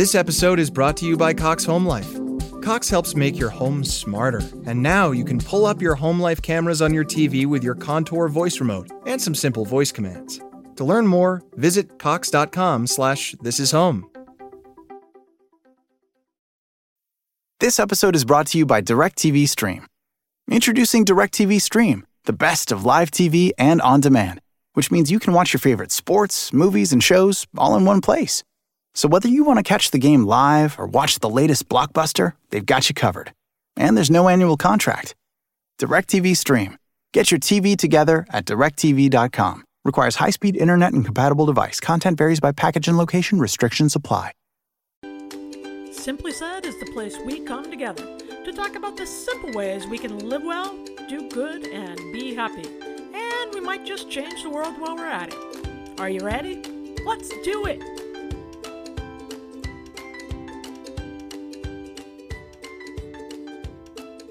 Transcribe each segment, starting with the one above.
This episode is brought to you by Cox Home Life. Cox helps make your home smarter, and now you can pull up your home life cameras on your TV with your Contour voice remote and some simple voice commands. To learn more, visit cox.com/slash this is home. This episode is brought to you by DirecTV Stream. Introducing DirecTV Stream, the best of live TV and on demand, which means you can watch your favorite sports, movies, and shows all in one place. So whether you want to catch the game live or watch the latest blockbuster, they've got you covered. And there's no annual contract. DirecTV Stream. Get your TV together at directv.com. Requires high-speed internet and compatible device. Content varies by package and location. Restrictions apply. Simply Said is the place we come together to talk about the simple ways we can live well, do good, and be happy. And we might just change the world while we're at it. Are you ready? Let's do it!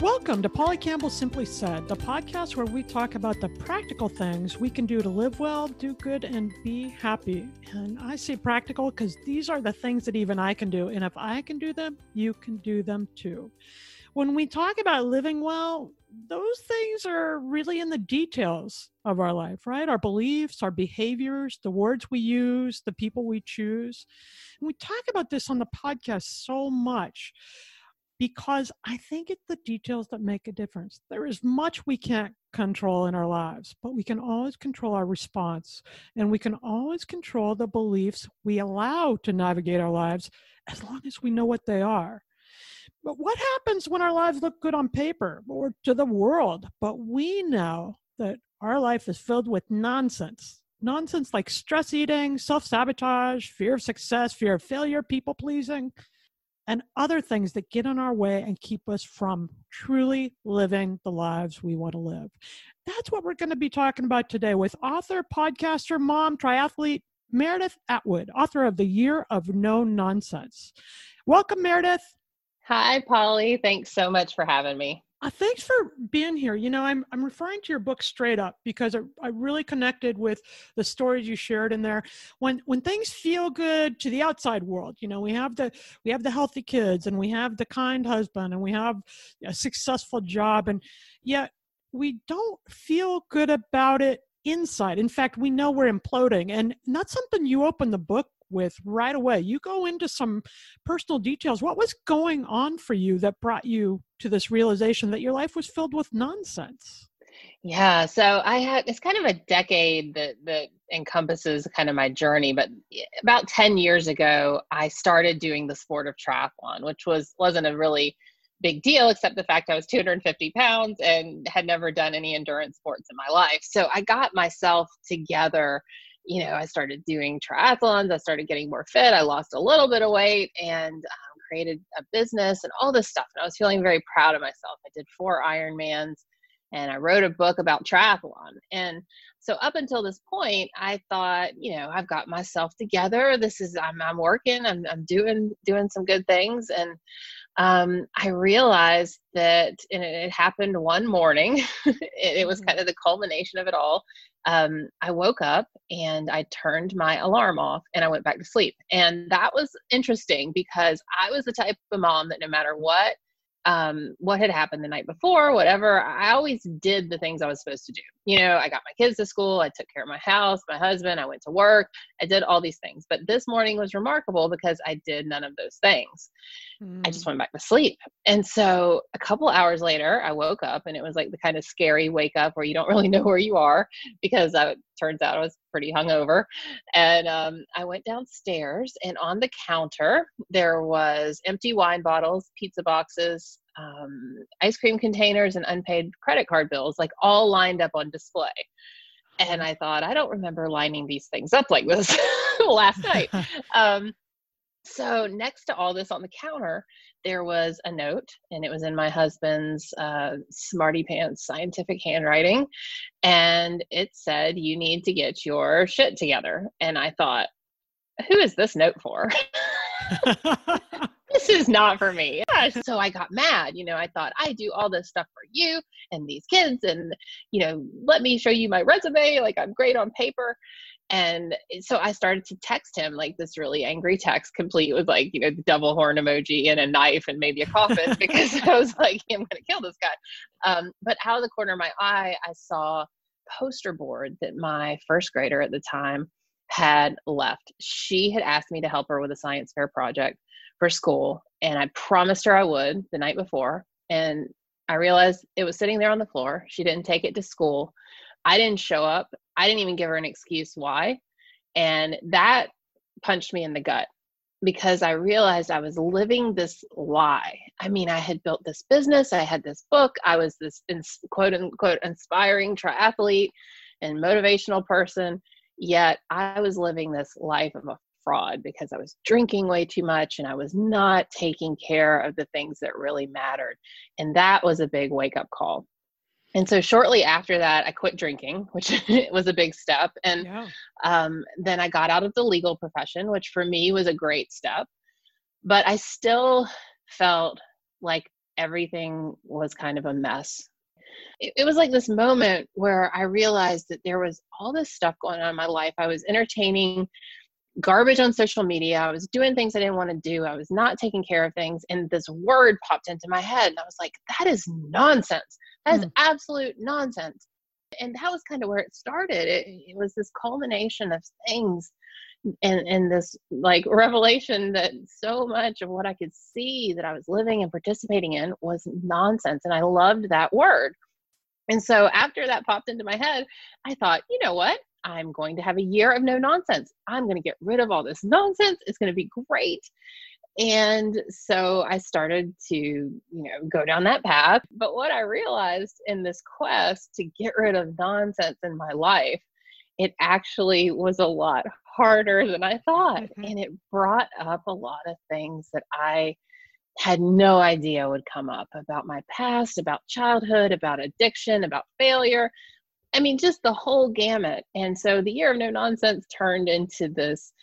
Welcome to Polly Campbell Simply Said, the podcast where we talk about the practical things we can do to live well, do good, and be happy. And I say practical because these are the things that even I can do. And if I can do them, you can do them too. When we talk about living well, those things are really in the details of our life, right? Our beliefs, our behaviors, the words we use, the people we choose. And we talk about this on the podcast so much because I think it's the details that make a difference. There is much we can't control in our lives, but we can always control our response and we can always control the beliefs we allow to navigate our lives as long as we know what they are. But what happens when our lives look good on paper or to the world, but we know that our life is filled with nonsense? Nonsense like stress eating, self sabotage, fear of success, fear of failure, people pleasing and other things that get in our way and keep us from truly living the lives we want to live. That's what we're going to be talking about today with author, podcaster, mom, triathlete Meredith Atwood, author of The Year of No Nonsense. Welcome, Meredith. Hi, Polly. Thanks so much for having me. Uh, thanks for being here. You know, I'm I'm referring to your book straight up because I, I really connected with the stories you shared in there. When when things feel good to the outside world, you know, we have the we have the healthy kids and we have the kind husband and we have a successful job, and yet we don't feel good about it inside. In fact, we know we're imploding, and not something you open the book with right away. You go into some personal details. What was going on for you that brought you to this realization that your life was filled with nonsense? Yeah, so I had it's kind of a decade that that encompasses kind of my journey, but eh, about 10 years ago I started doing the sport of triathlon, which was wasn't a really big deal except the fact I was 250 pounds and had never done any endurance sports in my life. So I got myself together you know, I started doing triathlons, I started getting more fit, I lost a little bit of weight and um, created a business and all this stuff. And I was feeling very proud of myself. I did four Ironmans and I wrote a book about triathlon. And so up until this point, I thought, you know, I've got myself together. This is I'm I'm working. I'm I'm doing doing some good things. And um, I realized that, and it, it happened one morning. it, it, was mm-hmm. kind of the culmination of it all um, I woke up and I turned my alarm off and I went back to sleep. And that was interesting because I was the type of mom that no matter what um, what had happened the night before, whatever, I always did the things I was supposed to do. You know, I got my kids to school, I took care of my house, my husband, I went to work, I did all these things. But this morning was remarkable because I did none of those things. Mm. I just hmm. went back to sleep. And so a couple hours later, I woke up and it was like the kind of scary wake up where you don't really know where you are because it turns out I was pretty hungover. And um, I went downstairs and on the counter, there was empty wine bottles, pizza boxes, um, ice cream containers, and unpaid credit card bills, like all lined up on display. And I thought, I don't remember lining these things up like this last night. Um, so next to all this on the counter there was a note and it was in my husband's uh, smarty pants scientific handwriting and it said you need to get your shit together and i thought who is this note for this is not for me. Yeah. So I got mad. You know, I thought, I do all this stuff for you and these kids, and, you know, let me show you my resume. Like, I'm great on paper. And so I started to text him like this really angry text, complete with like, you know, the devil horn emoji and a knife and maybe a coffin because I was like, I'm going to kill this guy. Um, but out of the corner of my eye, I saw poster board that my first grader at the time had left. She had asked me to help her with a science fair project for school, and I promised her I would the night before. And I realized it was sitting there on the floor. She didn't take it to school. I didn't show up. I didn't even give her an excuse why. And that punched me in the gut because I realized I was living this lie. I mean, I had built this business, I had this book, I was this quote unquote inspiring triathlete and motivational person, yet I was living this life of a fraud because I was drinking way too much and I was not taking care of the things that really mattered. And that was a big wake up call and so shortly after that i quit drinking which was a big step and yeah. um, then i got out of the legal profession which for me was a great step but i still felt like everything was kind of a mess it, it was like this moment where i realized that there was all this stuff going on in my life i was entertaining garbage on social media. I was doing things I didn't want to do. I was not taking care of things. And this word popped into my head. And I was like, that is nonsense. That is mm. absolute nonsense. And that was kind of where it started. It, it was this culmination of things and, and this like revelation that so much of what I could see that I was living and participating in was nonsense. And I loved that word. And so after that popped into my head, I thought, you know what? I'm going to have a year of no nonsense. I'm going to get rid of all this nonsense. It's going to be great. And so I started to, you know, go down that path. But what I realized in this quest to get rid of nonsense in my life, it actually was a lot harder than I thought. Mm-hmm. And it brought up a lot of things that I had no idea would come up about my past, about childhood, about addiction, about failure, I mean, just the whole gamut. And so the year of no nonsense turned into this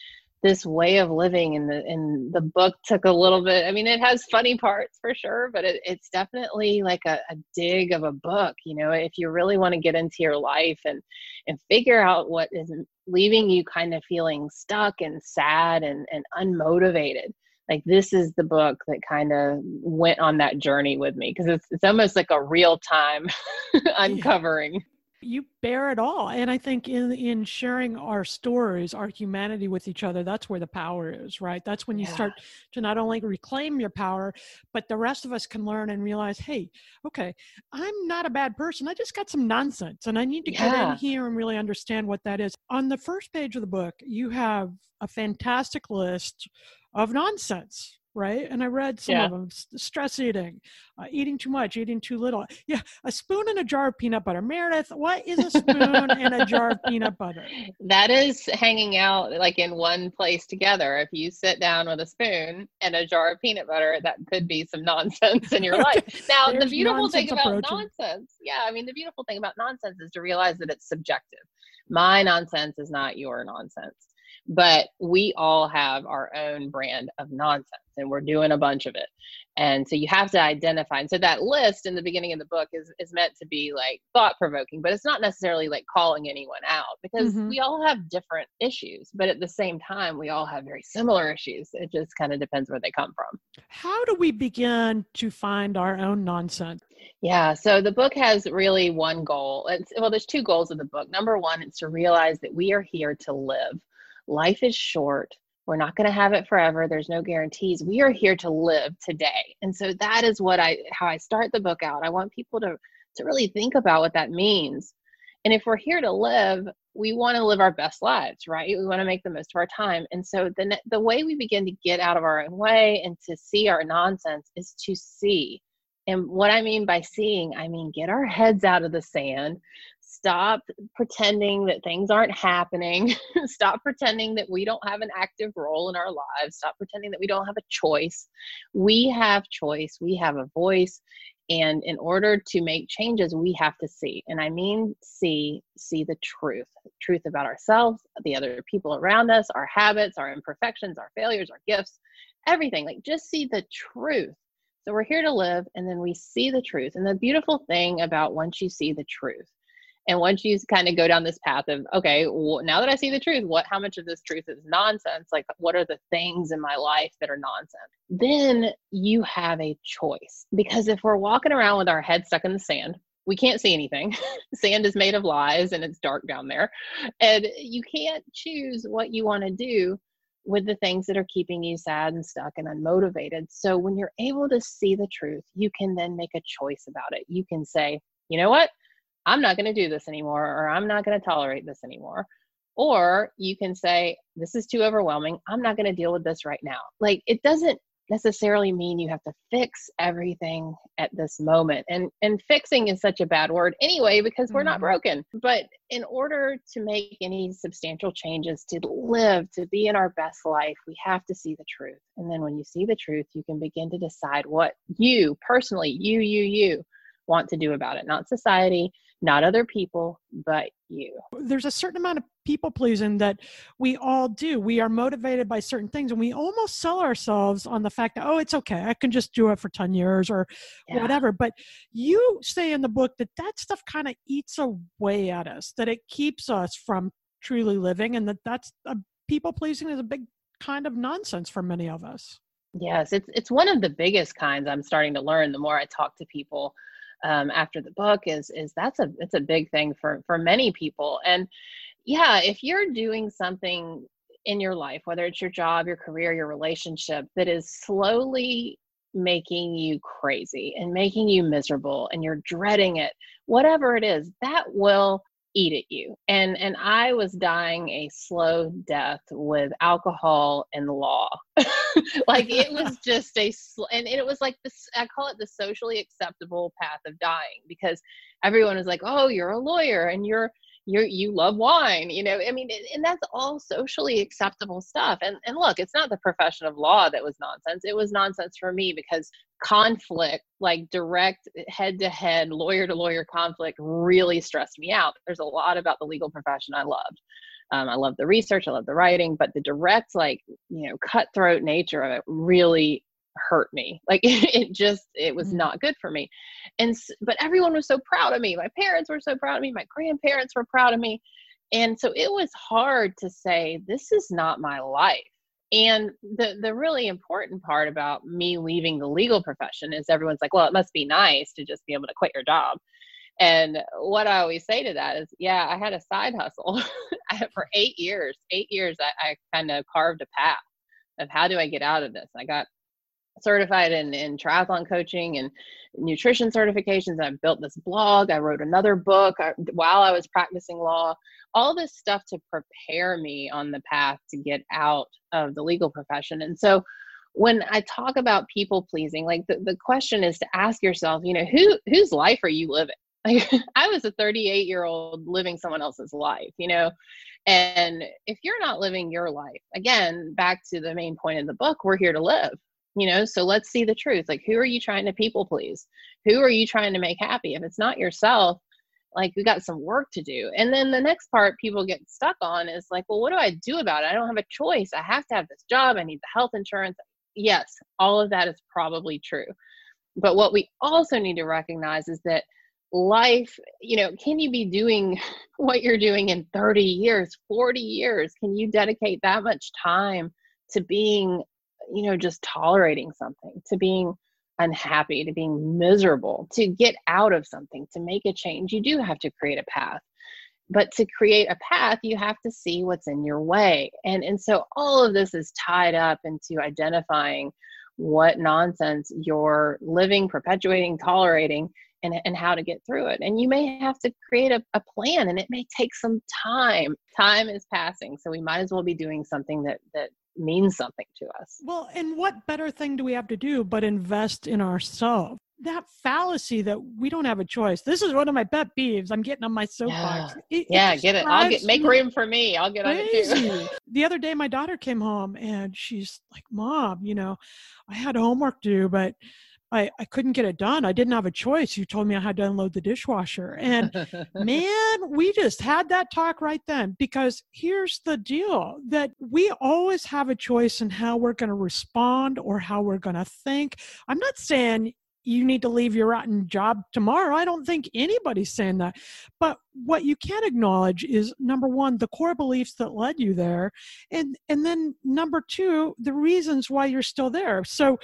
this way of living and the and the book took a little bit i mean it has funny parts for sure but it, it's definitely like a, a dig of a book you know if you really want to get into your life and and figure out what is leaving you kind of feeling stuck and sad and and unmotivated like this is the book that kind of went on that journey with me because it's, it's almost like a real time uncovering you bear it all and i think in in sharing our stories our humanity with each other that's where the power is right that's when you yeah. start to not only reclaim your power but the rest of us can learn and realize hey okay i'm not a bad person i just got some nonsense and i need to yeah. get in here and really understand what that is on the first page of the book you have a fantastic list of nonsense right? And I read some yeah. of them stress eating, uh, eating too much, eating too little. Yeah, a spoon and a jar of peanut butter. Meredith, what is a spoon and a jar of peanut butter? That is hanging out like in one place together. If you sit down with a spoon and a jar of peanut butter, that could be some nonsense in your life. Now, There's the beautiful thing about approaching. nonsense, yeah, I mean, the beautiful thing about nonsense is to realize that it's subjective. My nonsense is not your nonsense but we all have our own brand of nonsense and we're doing a bunch of it. And so you have to identify and so that list in the beginning of the book is is meant to be like thought provoking but it's not necessarily like calling anyone out because mm-hmm. we all have different issues but at the same time we all have very similar issues. It just kind of depends where they come from. How do we begin to find our own nonsense? Yeah so the book has really one goal. It's well there's two goals of the book. Number one is to realize that we are here to live. Life is short. We're not going to have it forever. There's no guarantees. We are here to live today. And so that is what I how I start the book out. I want people to to really think about what that means. And if we're here to live, we want to live our best lives, right? We want to make the most of our time. And so the the way we begin to get out of our own way and to see our nonsense is to see. And what I mean by seeing, I mean get our heads out of the sand, stop pretending that things aren't happening. Stop pretending that we don't have an active role in our lives. Stop pretending that we don't have a choice. We have choice. We have a voice. And in order to make changes we have to see. And i mean see see the truth. Truth about ourselves the other people around us our habits our imperfections our failures our gifts everything. Like just see the truth. So we're here to live and then we see the truth. And the beautiful thing about once you see the truth, and once you kind of go down this path of, okay, well, now that I see the truth, what, how much of this truth is nonsense? Like, what are the things in my life that are nonsense? Then you have a choice. Because if we're walking around with our head stuck in the sand, we can't see anything. sand is made of lies and it's dark down there. And you can't choose what you want to do with the things that are keeping you sad and stuck and unmotivated. So when you're able to see the truth, you can then make a choice about it. You can say, you know what? I'm not going to do this anymore, or I'm not going to tolerate this anymore. Or you can say, this is too overwhelming. I'm not going to deal with this right now. Like it doesn't necessarily mean you have to fix everything at this moment and and fixing is such a bad word anyway because we're mm-hmm. not broken but in order to make any substantial changes to live to be in our best life we have to see the truth and then when you see the truth you can begin to decide what you personally you you you want to do about it not society not other people, but you. There's a certain amount of people pleasing that we all do. We are motivated by certain things and we almost sell ourselves on the fact that, oh, it's okay. I can just do it for 10 years or yeah. whatever. But you say in the book that that stuff kind of eats away at us, that it keeps us from truly living and that that's a, people pleasing is a big kind of nonsense for many of us. Yes, it's it's one of the biggest kinds I'm starting to learn the more I talk to people um, after the book is is that's a it's a big thing for for many people. And yeah if you're doing something in your life whether it's your job your career your relationship that is slowly making you crazy and making you miserable and you're dreading it whatever it is that will eat at you. And and i was dying a slow death with alcohol and law. Like it was just a sl- and it was like this i call it the socially acceptable path of dying because everyone was like oh you're a lawyer and you're you you love wine you know i mean and that's all socially acceptable stuff. And and look it's not the profession of law that was nonsense. It was nonsense for me because conflict like direct head to head lawyer to lawyer conflict really stressed me out. There's a lot about the legal profession i loved. Um, i love the research i love the writing but the direct like you know cutthroat nature of it really hurt me like it just it was mm-hmm. not good for me and but everyone was so proud of me my parents were so proud of me my grandparents were proud of me and so it was hard to say this is not my life and the the really important part about me leaving the legal profession is everyone's like well it must be nice to just be able to quit your job and what I always say to that is, yeah, I had a side hustle for eight years. Eight years, I, I kind of carved a path of how do I get out of this. I got certified in, in triathlon coaching and nutrition certifications. I built this blog. I wrote another book uh, I, while I was practicing law. All this stuff to prepare me on the path to get out of the legal profession. And so when I talk about people pleasing, like the, the question is to ask yourself, you know, who whose life are you living? Like I was a 38 year old living someone else's life, you know. And if you're not living your life, again, back to the main point of the book, we're here to live you know so let's see the truth. Like who are you trying to people please? Who are you trying to make happy? If it's not yourself like we got some work to do. And then the next part people get stuck on is like well what do i do about it? I don't have a choice. I have to have this job. I need the health insurance. Yes all of that is probably true. But what we also need to recognize is that life you know can you be doing what you're doing in 30 years 40 years? Can you dedicate that much time to being you know, just tolerating something, to being unhappy, to being miserable, to get out of something, to make a change, you do have to create a path. But to create a path, you have to see what's in your way. And, and so all of this is tied up into identifying what nonsense you're living, perpetuating, tolerating, and, and how to get through it. And you may have to create a, a plan and it may take some time. Time is passing. So we might as well be doing something that that means something to us. Well, and what better thing do we have to do but invest in ourselves? That fallacy that we don't have a choice. This is one of my pet peeves. I'm getting on my soapbox. Yeah, it, yeah it get it. I'll get make room for me. I'll get crazy. on it too. the other day, my daughter came home and she's like, "Mom, you know, I had homework due, but." I, I couldn't get it done. I didn't have a choice. You told me I had to unload the dishwasher. And man, we just had that talk right then because here's the deal that we always have a choice in how we're going to respond or how we're going to think. I'm not saying you need to leave your rotten job tomorrow. I don't think anybody's saying that. But what you can acknowledge is number one, the core beliefs that led you there. And and then number two, the reasons why you're still there. So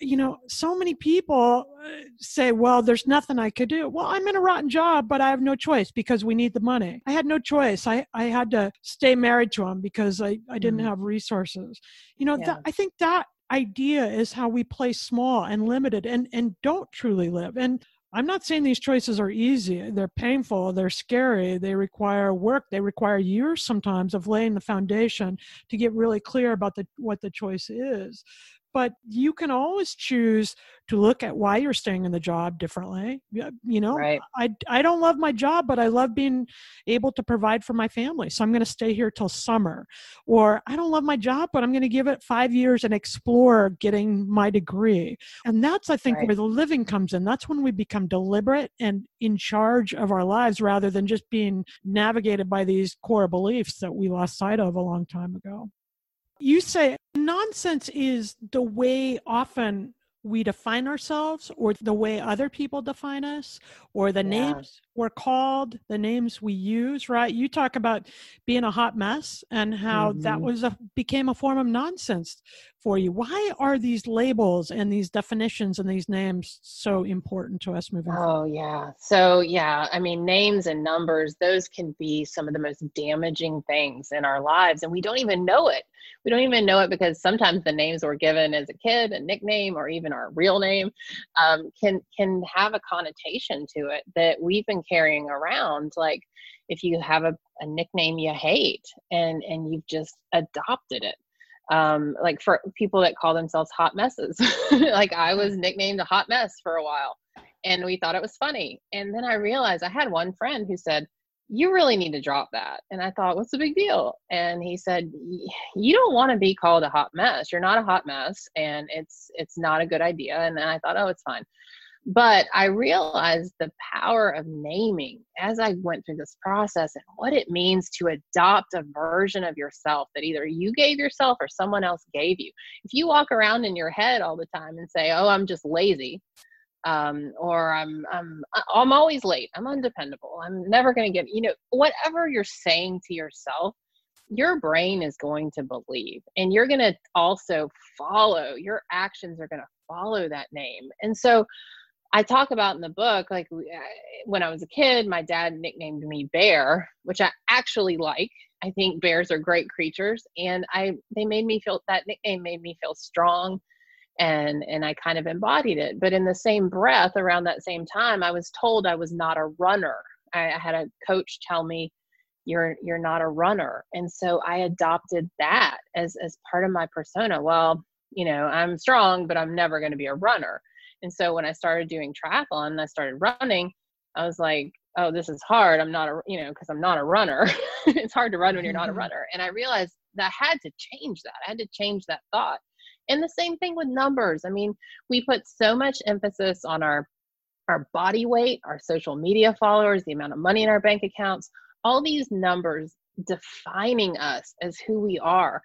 you know, so many people uh, say, well, there's nothing I could do. Well, I'm in a rotten job, but I have no choice because we need the money. I had no choice. I, I had to stay married to him because I, I didn't mm. have resources. You know, yeah. that, I think that idea is how we play small and limited and, and don't truly live. And I'm not saying these choices are easy. They're painful, they're scary, they require work, they require years sometimes of laying the foundation to get really clear about the, what the choice is but you can always choose to look at why you're staying in the job differently you know? Right. i i don't love my job but i love being able to provide for my family so i'm going to stay here till summer. Or i don't love my job but i'm going to give it 5 years and explore getting my degree. And that's i think right. where the living comes in. That's when we become deliberate and in charge of our lives rather than just being navigated by these core beliefs that we lost sight of a long time ago you say nonsense is the way often we define ourselves or the way other people define us or the yeah. names we're called the names we use right you talk about being a hot mess and how mm-hmm. that was a became a form of nonsense for you why are these labels and these definitions and these names so important to us moving oh forward? yeah so yeah i mean names and numbers those can be some of the most damaging things in our lives and we don't even know it we don't even know it because sometimes the names we're given as a kid a nickname or even our real name um, can can have a connotation to it that we've been carrying around like if you have a, a nickname you hate and and you've just adopted it um, like for people that call themselves hot messes like i was nicknamed a hot mess for a while and we thought it was funny and then i realized i had one friend who said you really need to drop that. And I thought, what's the big deal? And he said, you don't want to be called a hot mess. You're not a hot mess and it's it's not a good idea. And then I thought, oh, it's fine. But I realized the power of naming as I went through this process and what it means to adopt a version of yourself that either you gave yourself or someone else gave you. If you walk around in your head all the time and say, "Oh, I'm just lazy," um, or I'm I'm I'm always late. I'm undependable. I'm never going to get you know whatever you're saying to yourself. Your brain is going to believe, and you're going to also follow. Your actions are going to follow that name, and so. I talk about in the book, like when I was a kid, my dad nicknamed me Bear, which I actually like. I think bears are great creatures, and I they made me feel that nickname made me feel strong and and I kind of embodied it. But in the same breath, around that same time, I was told I was not a runner. I, I had a coach tell me, "You're you're not a runner," and so I adopted that as as part of my persona. Well, you know, I'm strong, but I'm never going to be a runner. And so when I started doing triathlon and I started running, I was like, oh, this is hard. I'm not a, you know, because I'm not a runner. it's hard to run when you're not a mm-hmm. runner. And I realized that I had to change that. I had to change that thought. And the same thing with numbers. I mean, we put so much emphasis on our our body weight, our social media followers, the amount of money in our bank accounts, all these numbers defining us as who we are.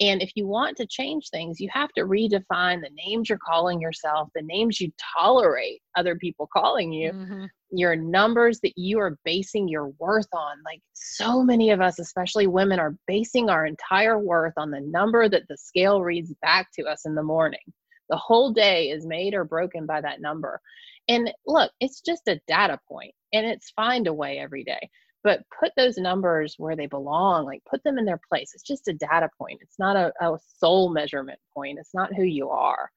And if you want to change things, you have to redefine the names you're calling yourself, the names you tolerate other people calling you, mm-hmm. your numbers that you are basing your worth on. Like so many of us, especially women, are basing our entire worth on the number that the scale reads back to us in the morning. The whole day is made or broken by that number. And look, it's just a data point and it's fine to weigh every day but put those numbers where they belong like put them in their place. It's just a data point. It's not a, a soul measurement point. It's not who you are.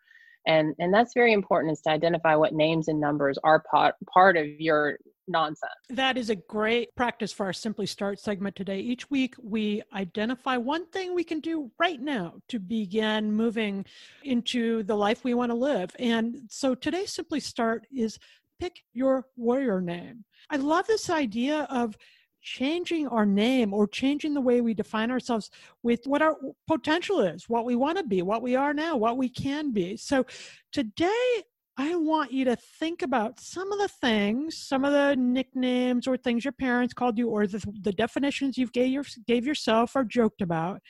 And and that's very important is to identify what names and numbers are part, part of your nonsense. That is a great practice for our simply start segment today. Each week we identify one thing we can do right now to begin moving into the life we want to live. And so today's simply start is pick your warrior name. I love this idea of changing our name or changing the way we define ourselves with what our potential is, what we want to be, what we are now, what we can be. So today, I want you to think about some of the things, some of the nicknames or things your parents called you, or the, the definitions you gave, your, gave yourself or joked about.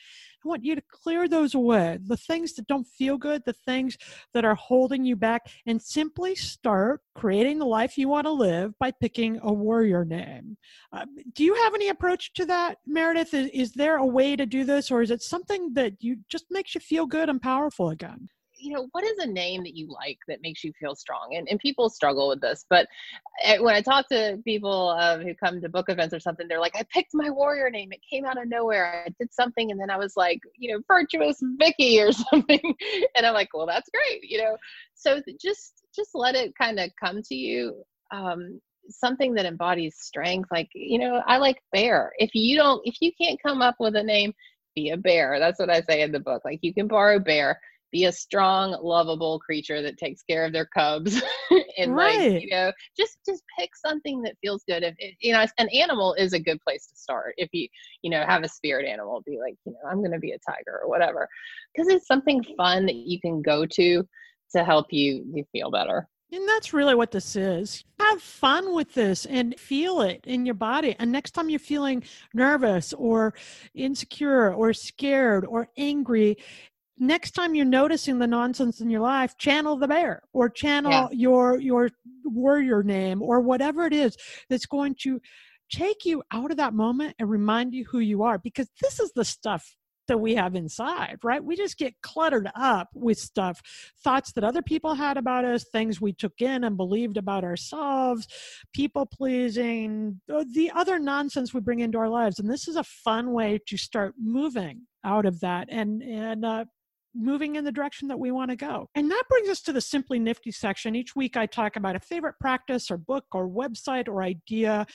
I want you to clear those away. The things that don't feel good, the things that are holding you back, and simply start creating the life you want to live by picking a warrior name. Uh, do you have any approach to that, Meredith? Is, is there a way to do this, or is it something that you just makes you feel good and powerful again? You know what is a name that you like that makes you feel strong? And, and people struggle with this but eh, when i talk to people uh, who come to book events or something they're like i picked my warrior name. It came out of nowhere. I did something and then i was like you know virtuous vicky or something. And i'm like well that's great you know? So just just let it kind of come to you um, something that embodies strength. Like you know i like bear. If you don't if you can't come up with a name be a bear. That's what i say in the book. Like you can borrow bear be a strong lovable creature that takes care of their cubs and right. like you know just just pick something that feels good if it, you know an animal is a good place to start if you you know have a spirit animal be like you know i'm going to be a tiger or whatever because it's something fun that you can go to to help you you feel better and that's really what this is. Have fun with this and feel it in your body. And next time you're feeling nervous or insecure or scared or angry, next time you're noticing the nonsense in your life channel the bear or channel yeah. your your warrior name or whatever it is that's going to take you out of that moment and remind you who you are because this is the stuff that we have inside, right? We just get cluttered up with stuff, thoughts that other people had about us, things we took in and believed about ourselves, people pleasing, the other nonsense we bring into our lives. And this is a fun way to start moving out of that and and uh, moving in the direction that we want to go. And that brings us to the Simply Nifty section. Each week I talk about a favorite practice or book or website or idea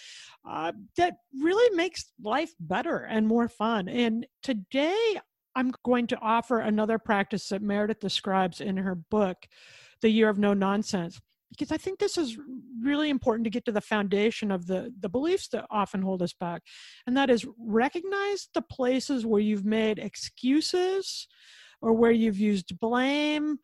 uh, that really makes life better and more fun. And today I'm going to offer another practice that Meredith describes in her book, The Year of No Nonsense because I think this is really important to get to the foundation of the, the beliefs that often hold us back. And that is recognize the places where you've made excuses or where you've used blame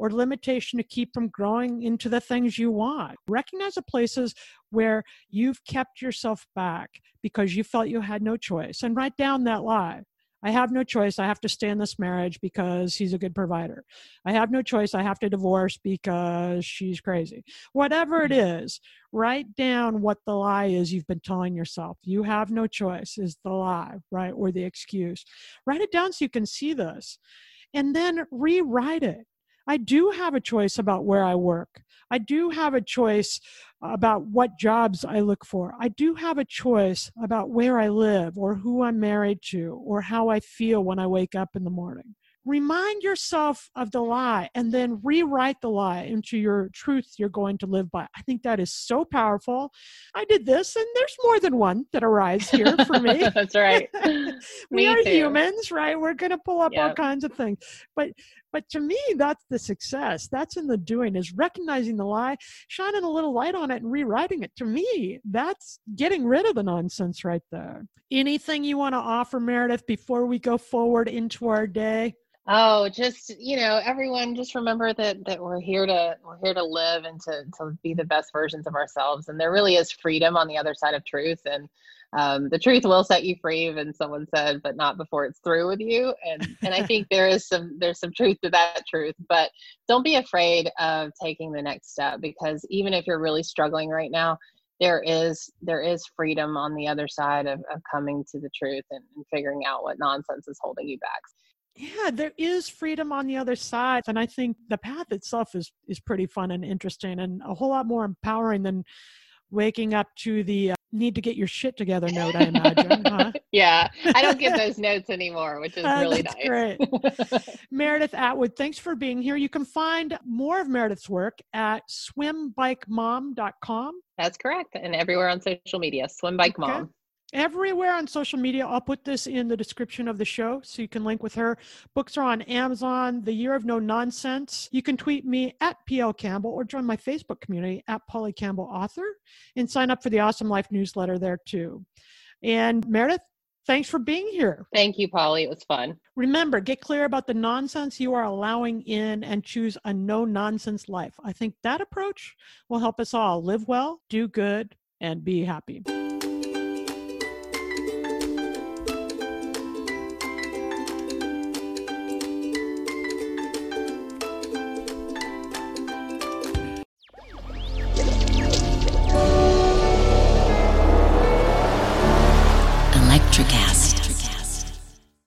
or limitation to keep from growing into the things you want. Recognize the places where you've kept yourself back because you felt you had no choice and write down that lie. I have no choice. I have to stay in this marriage because he's a good provider. I have no choice. I have to divorce because she's crazy. Whatever it mm-hmm. write down what the lie is you've been telling yourself. You have no choice is the lie, right? Or the excuse. Write it down so you can see this and then rewrite it. I do have a choice about where I work. I do have a choice about what jobs I look for. I do have a choice about where I live or who I'm married to or how I feel when I wake up in the morning remind yourself of the lie and then rewrite the lie into your truth you're going to live by. I think that is so powerful. I did this, and there's more than one that arise here for me. That's right. we are too. humans, right? We're going to pull up yep. all kinds of things. But but to me, that's the success. That's in the doing is recognizing the lie, shining a little light on it and rewriting it. To me, that's getting rid of the nonsense right there. Anything you want to offer, Meredith, before we go forward into our day? Oh, just you know, everyone, just remember that that we're here to we're here to live and to to be the best versions of ourselves. And there really is freedom on the other side of truth. And um, the truth will set you free, and someone said, but not before it's through with you. And and I think there is some there's some truth to that truth. But don't be afraid of taking the next step because even if you're really struggling right now, there is there is freedom on the other side of, of coming to the truth and, and figuring out what nonsense is holding you back yeah there is freedom on the other side and i think the path itself is is pretty fun and interesting and a whole lot more empowering than waking up to the uh, need to get your shit together note i imagine huh? yeah i don't get those notes anymore which is uh, really nice. great. Meredith atwood thanks for being here. You can find more of meredith's work at swimbikemom.com that's correct and everywhere on social media swimbike okay. Everywhere on social media. I'll put this in the description of the show so you can link with her. Books are on Amazon, The Year of No Nonsense. You can tweet me at PL Campbell or join my Facebook community at Polly Campbell Author and sign up for the Awesome Life newsletter there too. And Meredith, Thanks for being here. Thank you, Polly. It was fun. Remember, get clear about the nonsense you are allowing in and choose a no nonsense life. I think that approach will help us all live well, do good, and be happy.